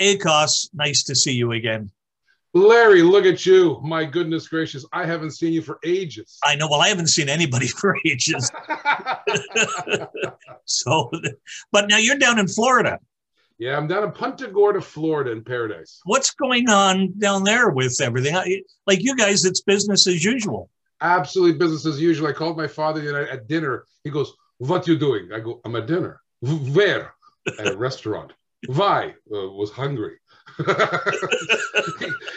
Akos, nice to see you again. Larry, look at you. My goodness gracious. I haven't seen you for ages. I know. Well, I haven't seen anybody for ages. so, but now you're down in Florida. Yeah, I'm down in Punta Gorda, Florida, in paradise. What's going on down there with everything? Like you guys, it's business as usual. Absolutely business as usual. I called my father at dinner. He goes, What you doing? I go, I'm at dinner. Where? At a restaurant. Why? Uh, was hungry.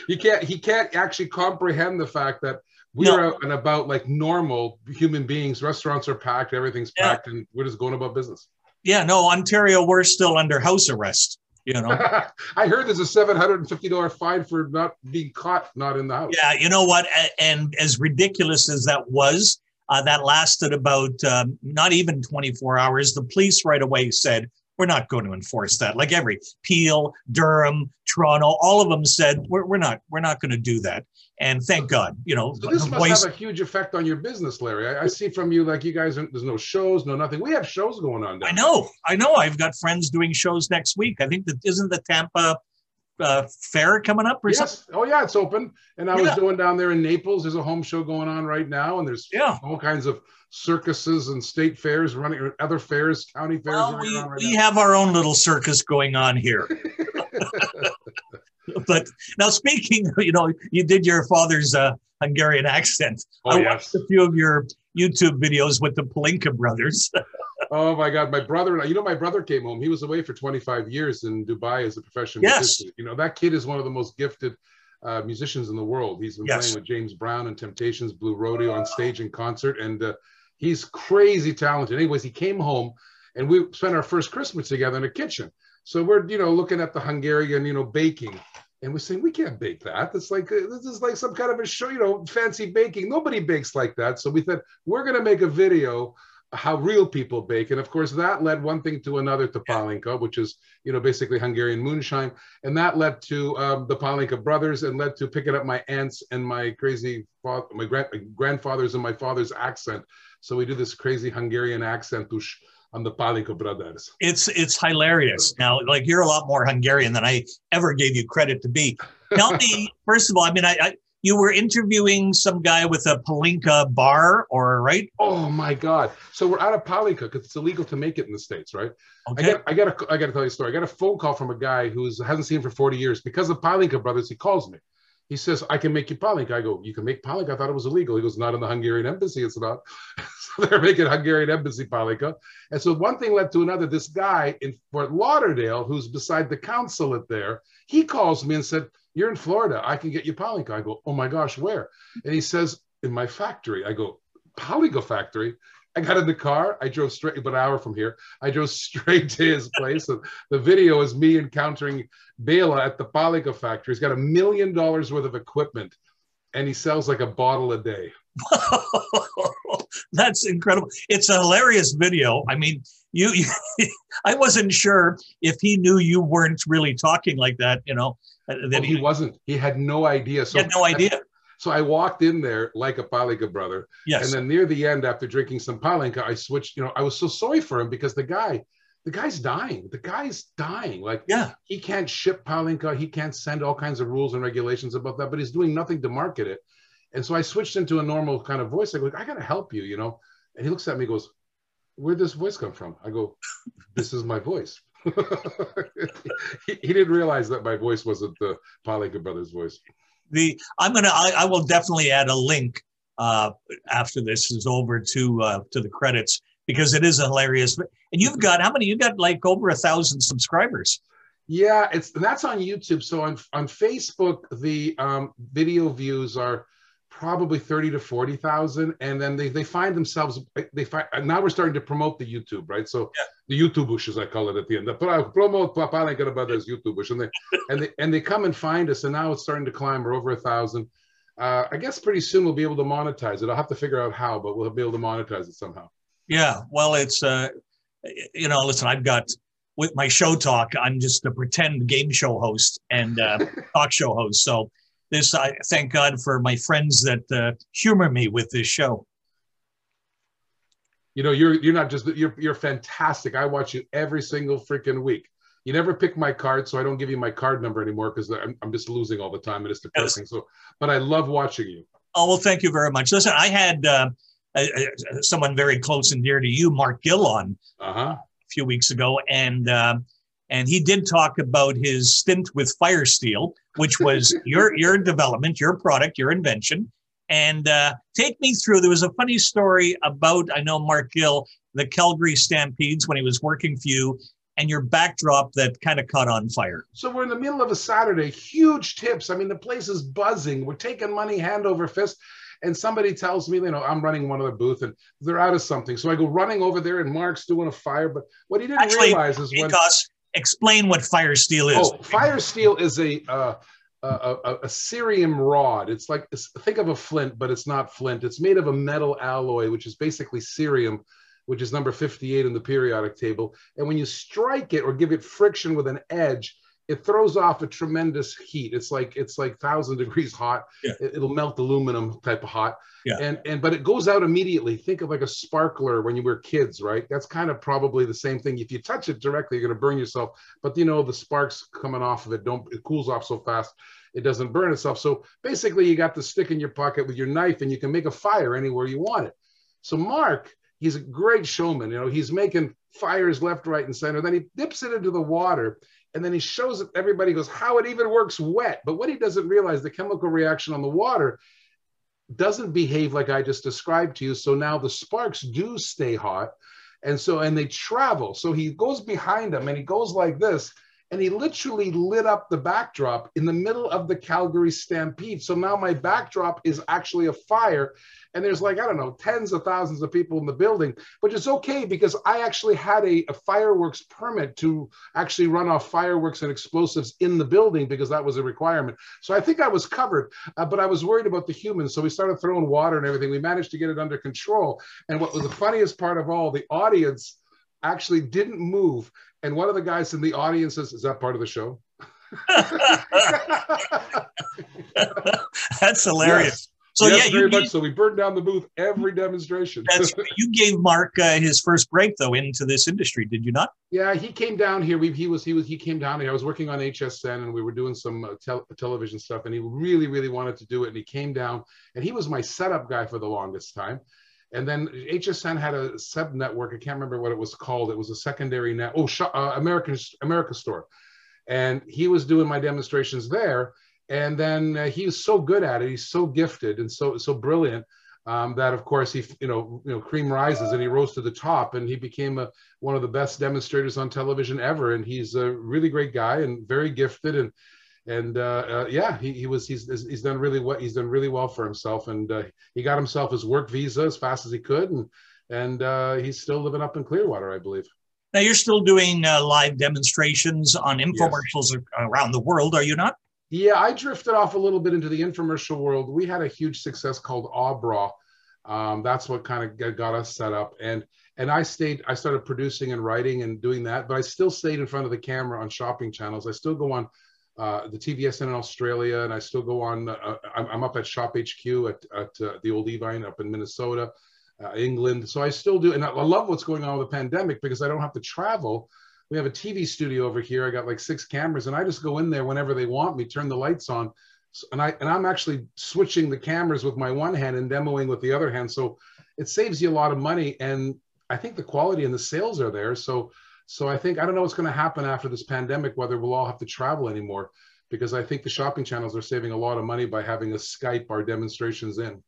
he can't he can't actually comprehend the fact that we are out and about like normal human beings. Restaurants are packed, everything's yeah. packed, and we're just going about business. Yeah, no, Ontario, we're still under house arrest. You know, I heard there's a seven hundred and fifty dollar fine for not being caught not in the house. Yeah, you know what? And as ridiculous as that was, uh, that lasted about um, not even 24 hours. The police right away said, we're not going to enforce that. Like every Peel, Durham, Toronto, all of them said we're, we're not we're not going to do that. And thank God, you know. So this must voice, have a huge effect on your business, Larry. I, I, see from you like you guys there's no shows, no nothing. We have shows going on. I know, I know. I've got friends doing shows next week. I think that isn't the Tampa uh, fair coming up or yes. something? Oh yeah, it's open. And I yeah. was doing down there in Naples. There's a home show going on right now, and there's yeah. all kinds of circuses and state fairs running, or other fairs, county fairs. Well, we, right we have our own little circus going on here. but now speaking, you know, you did your father's uh, Hungarian accent. Oh, I yes. watched a few of your YouTube videos with the Palinka brothers. oh my God, my brother! and I. You know, my brother came home. He was away for 25 years in Dubai as a professional yes. musician. You know, that kid is one of the most gifted uh, musicians in the world. He's been yes. playing with James Brown and Temptations, Blue Rodeo on stage and concert, and uh, he's crazy talented. Anyways, he came home, and we spent our first Christmas together in the kitchen. So we're, you know, looking at the Hungarian, you know, baking and we're saying we can't bake that. It's like uh, this is like some kind of a show, you know, fancy baking. Nobody bakes like that. So we thought we're going to make a video how real people bake, and of course that led one thing to another to Palinka, which is you know basically Hungarian moonshine, and that led to um, the Palinka brothers, and led to picking up my aunts and my crazy father, my, grand, my grandfather's and my father's accent. So we do this crazy Hungarian accent to on the Palinka brothers. It's it's hilarious. Now, like you're a lot more Hungarian than I ever gave you credit to be. Tell me, first of all, I mean, I, I you were interviewing some guy with a Palinka bar, or right? Oh my God! So we're out of Palinka because it's illegal to make it in the states, right? Okay. I got I got a, I got to tell you a story. I got a phone call from a guy who hasn't seen him for 40 years because of Palinka brothers. He calls me. He says, I can make you Palinka. I go, you can make Palinka? I thought it was illegal. He goes, not in the Hungarian embassy. It's not. so they're making Hungarian embassy Palinka. And so one thing led to another. This guy in Fort Lauderdale, who's beside the consulate there, he calls me and said, you're in Florida. I can get you Palinka. I go, oh my gosh, where? And he says, in my factory. I go, Palinka factory? I got in the car. I drove straight, about an hour from here. I drove straight to his place. And the video is me encountering Bela at the Palinka factory. He's got a million dollars worth of equipment and he sells like a bottle a day. That's incredible. It's a hilarious video. I mean, you, you, I wasn't sure if he knew you weren't really talking like that, you know. Uh, that oh, he, he, wasn't. He had no idea. So he had no idea. So I walked in there like a Palinka brother. Yes. And then near the end, after drinking some Palinka, I switched. You know, I was so sorry for him because the guy, the guy's dying. The guy's dying. Like, yeah, he can't ship Palinka. He can't send all kinds of rules and regulations about that, but he's doing nothing to market it. And so I switched into a normal kind of voice. I go, I got to help you, you know. And he looks at me, goes, Where'd this voice come from? I go, This is my voice. he, he, didn't realize that my voice wasn't the Palinka brothers' voice the I'm gonna I, I will definitely add a link uh, after this is over to uh, to the credits because it is hilarious. And you've got how many? You got like over a thousand subscribers. Yeah, it's that's on YouTube. So on on Facebook, the um, video views are probably 30 to 40,000 and then they, they find themselves they find now we're starting to promote the YouTube right? So yeah. the YouTube bush as I call it at the end. Promote Papalinka Brothers YouTube bush and they and they and they come and find us and now it's starting to climb. We're over a thousand. Uh, I guess pretty soon we'll be able to monetize it. I'll have to figure out how but we'll be able to monetize it somehow. Yeah well it's uh you know listen I've got with my show talk I'm just a pretend game show host and uh, talk show host. So this I thank God for my friends that uh, humor me with this show. You know, you're you're not just you're you're fantastic. I watch you every single freaking week. You never pick my card, so I don't give you my card number anymore because I'm, I'm just losing all the time and it's depressing. Yes. So, but I love watching you. Oh well, thank you very much. Listen, I had uh, someone very close and dear to you, Mark Gill, on uh-huh. a few weeks ago, and uh, and he did talk about his stint with Firesteel, which was your your development, your product, your invention. And uh, take me through. There was a funny story about I know Mark Gill, the Calgary Stampedes when he was working for you, and your backdrop that kind of caught on fire. So we're in the middle of a Saturday, huge tips. I mean, the place is buzzing. We're taking money hand over fist. And somebody tells me, you know, I'm running one of the booth and they're out of something. So I go running over there and Mark's doing a fire. But what he didn't Actually, realize is when. Explain what fire steel is. Oh, Firesteel is a. Uh, a, a, a, cerium rod. It's like think of a flint, but it's not flint. It's made of a metal alloy, which is basically cerium, which is number 58 in the periodic table. And when you strike it or give it friction with an edge, it throws off a tremendous heat. It's like it's like thousand degrees hot. Yeah. It, will melt aluminum type of hot. Yeah. And and but it goes out immediately. Think of like a sparkler when you were kids, right? That's kind of probably the same thing. If you touch it directly, you're going to burn yourself. But you know the sparks coming off of it don't. It cools off so fast, it doesn't burn itself. So basically, you got the stick in your pocket with your knife, and you can make a fire anywhere you want it. So Mark he's a great showman. You know, he's making fires left, right, and center. Then he dips it into the water and then he shows it. Everybody goes, how it even works wet. But what he doesn't realize, the chemical reaction on the water doesn't behave like I just described to you. So now the sparks do stay hot. And so, and they travel. So he goes behind them and he goes like this and he literally lit up the backdrop in the middle of the Calgary Stampede. So now my backdrop is actually a fire and there's like, I don't know, tens of thousands of people in the building, but it's okay because I actually had a, a fireworks permit to actually run off fireworks and explosives in the building because that was a requirement. So I think I was covered, uh, but I was worried about the humans. So we started throwing water and everything. We managed to get it under control. And what was the funniest part of all, the audience actually didn't move. And one of the guys in the audience says, Is that part of the show? That's hilarious. Yes. So yes, yeah, very gave, much so. We burned down the booth every demonstration. That's you gave Mark uh, his first break though into this industry, did you not? Yeah, he came down here. We, he was he was he came down here. I was working on HSN and we were doing some uh, tel- television stuff, and he really really wanted to do it. And he came down, and he was my setup guy for the longest time. And then HSN had a sub network. I can't remember what it was called. It was a secondary net. Oh, uh, American America Store, and he was doing my demonstrations there and then uh, was so good at it. He's so gifted and so so brilliant um, that, of course, he you know you know cream rises and he rose to the top, and he became a, one of the best demonstrators on television ever. And he's a really great guy and very gifted and and uh, uh, yeah, he, he was he's he's done really what he's done really well for himself, and uh, he got himself his work visa as fast as he could, and and uh, he's still living up in Clearwater, I believe. Now you're still doing uh, live demonstrations on infomercials yes. around the world, are you not? Yeah, I drifted off a little bit into the infomercial world. We had a huge success called Abra. Um, that's what kind of got us set up. And and I stayed. I started producing and writing and doing that, but I still stayed in front of the camera on shopping channels. I still go on uh, the TVSN in Australia, and I still go on. Uh, I'm, I'm, up at Shop HQ at, at uh, the Old Evine up in Minnesota, uh, England. So I still do, and I love what's going on with the pandemic because I don't have to travel we have a TV studio over here. I got like six cameras, and I just go in there whenever they want me, turn the lights on, and I and I'm actually switching the cameras with my one hand and demoing with the other hand. So it saves you a lot of money, and I think the quality and the sales are there. So so I think I don't know what's going to happen after this pandemic, whether we'll all have to travel anymore, because I think the shopping channels are saving a lot of money by having us Skype our demonstrations in.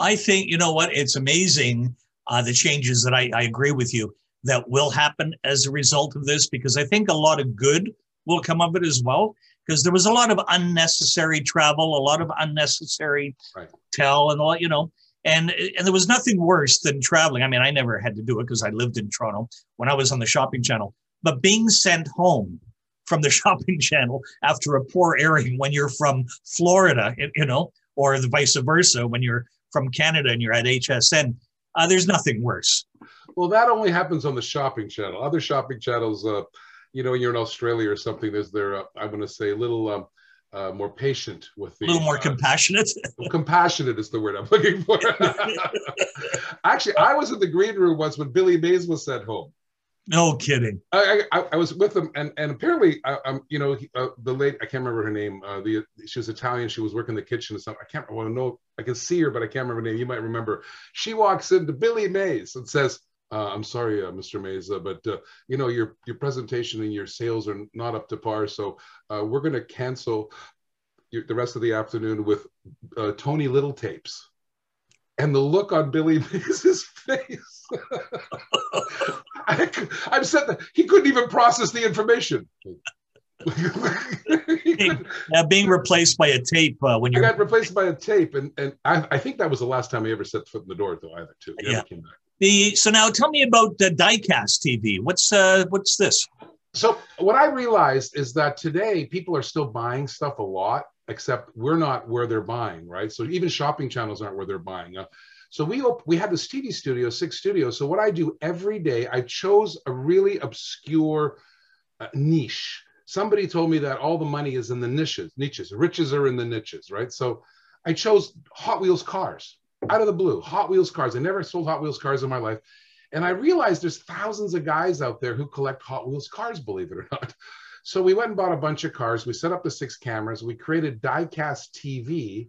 I think you know what it's amazing uh, the changes that I, I agree with you that will happen as a result of this because I think a lot of good will come of it as well. Because there was a lot of unnecessary travel, a lot of unnecessary right. tell, and a lot, you know, and and there was nothing worse than traveling. I mean, I never had to do it because I lived in Toronto when I was on the shopping channel, but being sent home from the shopping channel after a poor airing when you're from Florida, you know, or the vice versa when you're from Canada and you're at HSN, uh, there's nothing worse. Well, that only happens on the shopping channel. Other shopping channels, uh, you know, you're in Australia or something. There's there, uh, I'm going to say, a little um, uh, more patient with the. A little more uh, compassionate. compassionate is the word I'm looking for. Actually, I was in the green room once when Billy Mays was sent home. No kidding. I, I, I was with them, and and apparently, uh, um, you know, uh, the late I can't remember her name. Uh, the she was Italian. She was working in the kitchen or something. I can't. I want to know. I can see her, but I can't remember her name. You might remember. She walks into Billy Mays and says, uh, "I'm sorry, uh, Mr. Uh, but uh, you know your your presentation and your sales are not up to par. So uh, we're going to cancel your, the rest of the afternoon with uh, Tony Little tapes." And the look on Billy Mays' face. I, I'm set. That, he couldn't even process the information. being, yeah, being replaced by a tape uh, when you got replaced by a tape, and and I, I, think that was the last time he ever set foot in the door, though. Either too. He yeah. The so now tell me about the Diecast TV. What's uh what's this? So what I realized is that today people are still buying stuff a lot, except we're not where they're buying, right? So even shopping channels aren't where they're buying. Uh, so we op- we have this TV studio, six studios. So what I do every day, I chose a really obscure uh, niche. Somebody told me that all the money is in the niches, niches. Riches are in the niches, right? So I chose Hot Wheels cars out of the blue. Hot Wheels cars. I never sold Hot Wheels cars in my life. And I realized there's thousands of guys out there who collect Hot Wheels cars, believe it or not. So we went and bought a bunch of cars. We set up the six cameras. We created Diecast TV.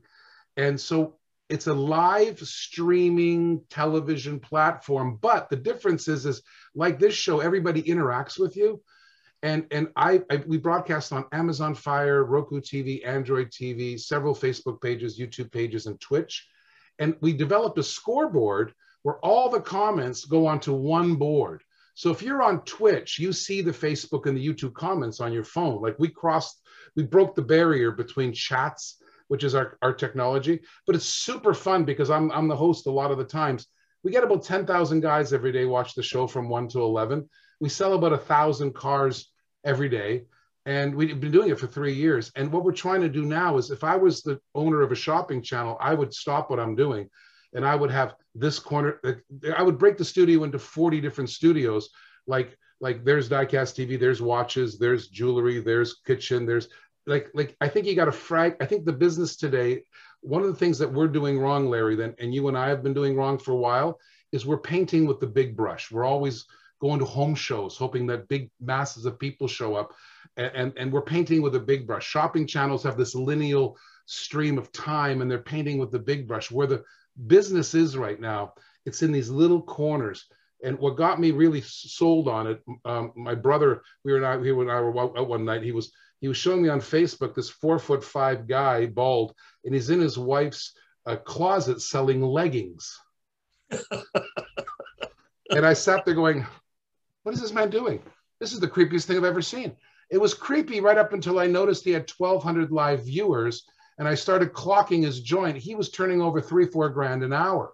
And so it's a live streaming television platform but the difference is is like this show everybody interacts with you and and I, I, we broadcast on amazon fire roku tv android tv several facebook pages youtube pages and twitch and we developed a scoreboard where all the comments go onto one board so if you're on twitch you see the facebook and the youtube comments on your phone like we crossed we broke the barrier between chats which is our, our technology. But it's super fun because I'm, I'm the host a lot of the times. We get about 10,000 guys every day watch the show from 1 to 11. We sell about a 1,000 cars every day. And we've been doing it for three years. And what we're trying to do now is if I was the owner of a shopping channel, I would stop what I'm doing and I would have this corner. I would break the studio into 40 different studios. Like, like there's diecast TV, there's watches, there's jewelry, there's kitchen, there's like like I think you got to frag. I think the business today, one of the things that we're doing wrong, Larry, then and you and I have been doing wrong for a while, is we're painting with the big brush. We're always going to home shows, hoping that big masses of people show up, and and, we're painting with a big brush. Shopping channels have this lineal stream of time, and they're painting with the big brush. Where the business is right now, it's in these little corners. And what got me really sold on it, um, my brother, we were out, he and I were out one night. He was he was showing me on Facebook this four foot five guy, bald, and he's in his wife's uh, closet selling leggings. and I sat there going, What is this man doing? This is the creepiest thing I've ever seen. It was creepy right up until I noticed he had 1,200 live viewers and I started clocking his joint. He was turning over three, four grand an hour.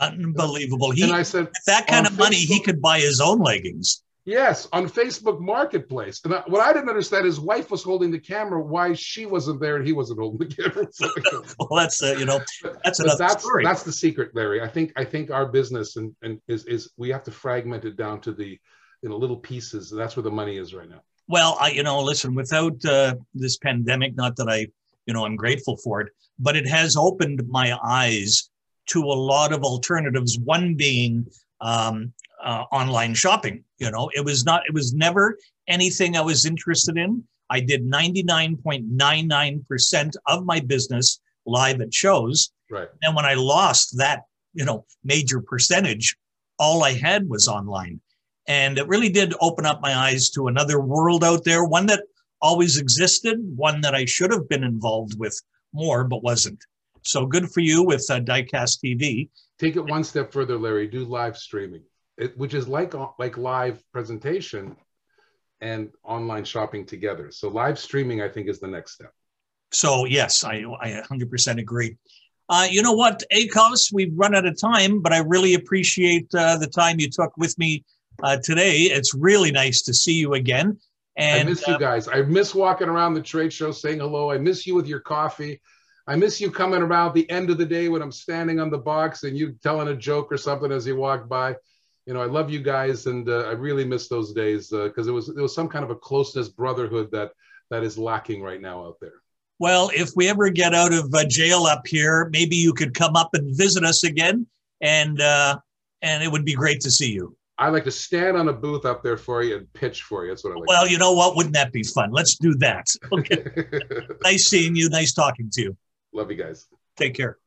Unbelievable. He, and I said, that kind of money, he could buy his own leggings. Yes, on Facebook Marketplace. And I, what I didn't understand, is his wife was holding the camera. Why she wasn't there and he wasn't holding the camera? well, that's uh, you know, that's another that's, story. That's the secret, Larry. I think I think our business and, and is is we have to fragment it down to the know little pieces. That's where the money is right now. Well, I you know, listen, without uh, this pandemic, not that I you know I'm grateful for it, but it has opened my eyes to a lot of alternatives. One being um, uh, online shopping. You know, it was not, it was never anything I was interested in. I did 99.99% of my business live at shows. Right. And when I lost that, you know, major percentage, all I had was online. And it really did open up my eyes to another world out there, one that always existed, one that I should have been involved with more, but wasn't. So good for you with uh, Diecast TV. Take it one step further, Larry. Do live streaming it, which is like like live presentation and online shopping together. So live streaming, I think, is the next step. So yes, I, I 100% agree. Uh, you know what, AKOS, we've run out of time, but I really appreciate uh, the time you took with me uh, today. It's really nice to see you again. And, I miss you uh, guys. I miss walking around the trade show saying hello. I miss you with your coffee. I miss you coming around the end of the day when I'm standing on the box and you telling a joke or something as you walk by you know, I love you guys, and uh, I really miss those days because uh, it was it was some kind of a closeness, brotherhood that that is lacking right now out there. Well, if we ever get out of uh, jail up here, maybe you could come up and visit us again, and uh, and it would be great to see you. I like to stand on a booth up there for you and pitch for you. That's what I like. Well, you know what? Wouldn't that be fun? Let's do that. Okay. nice seeing you. Nice talking to you. Love you guys. Take care.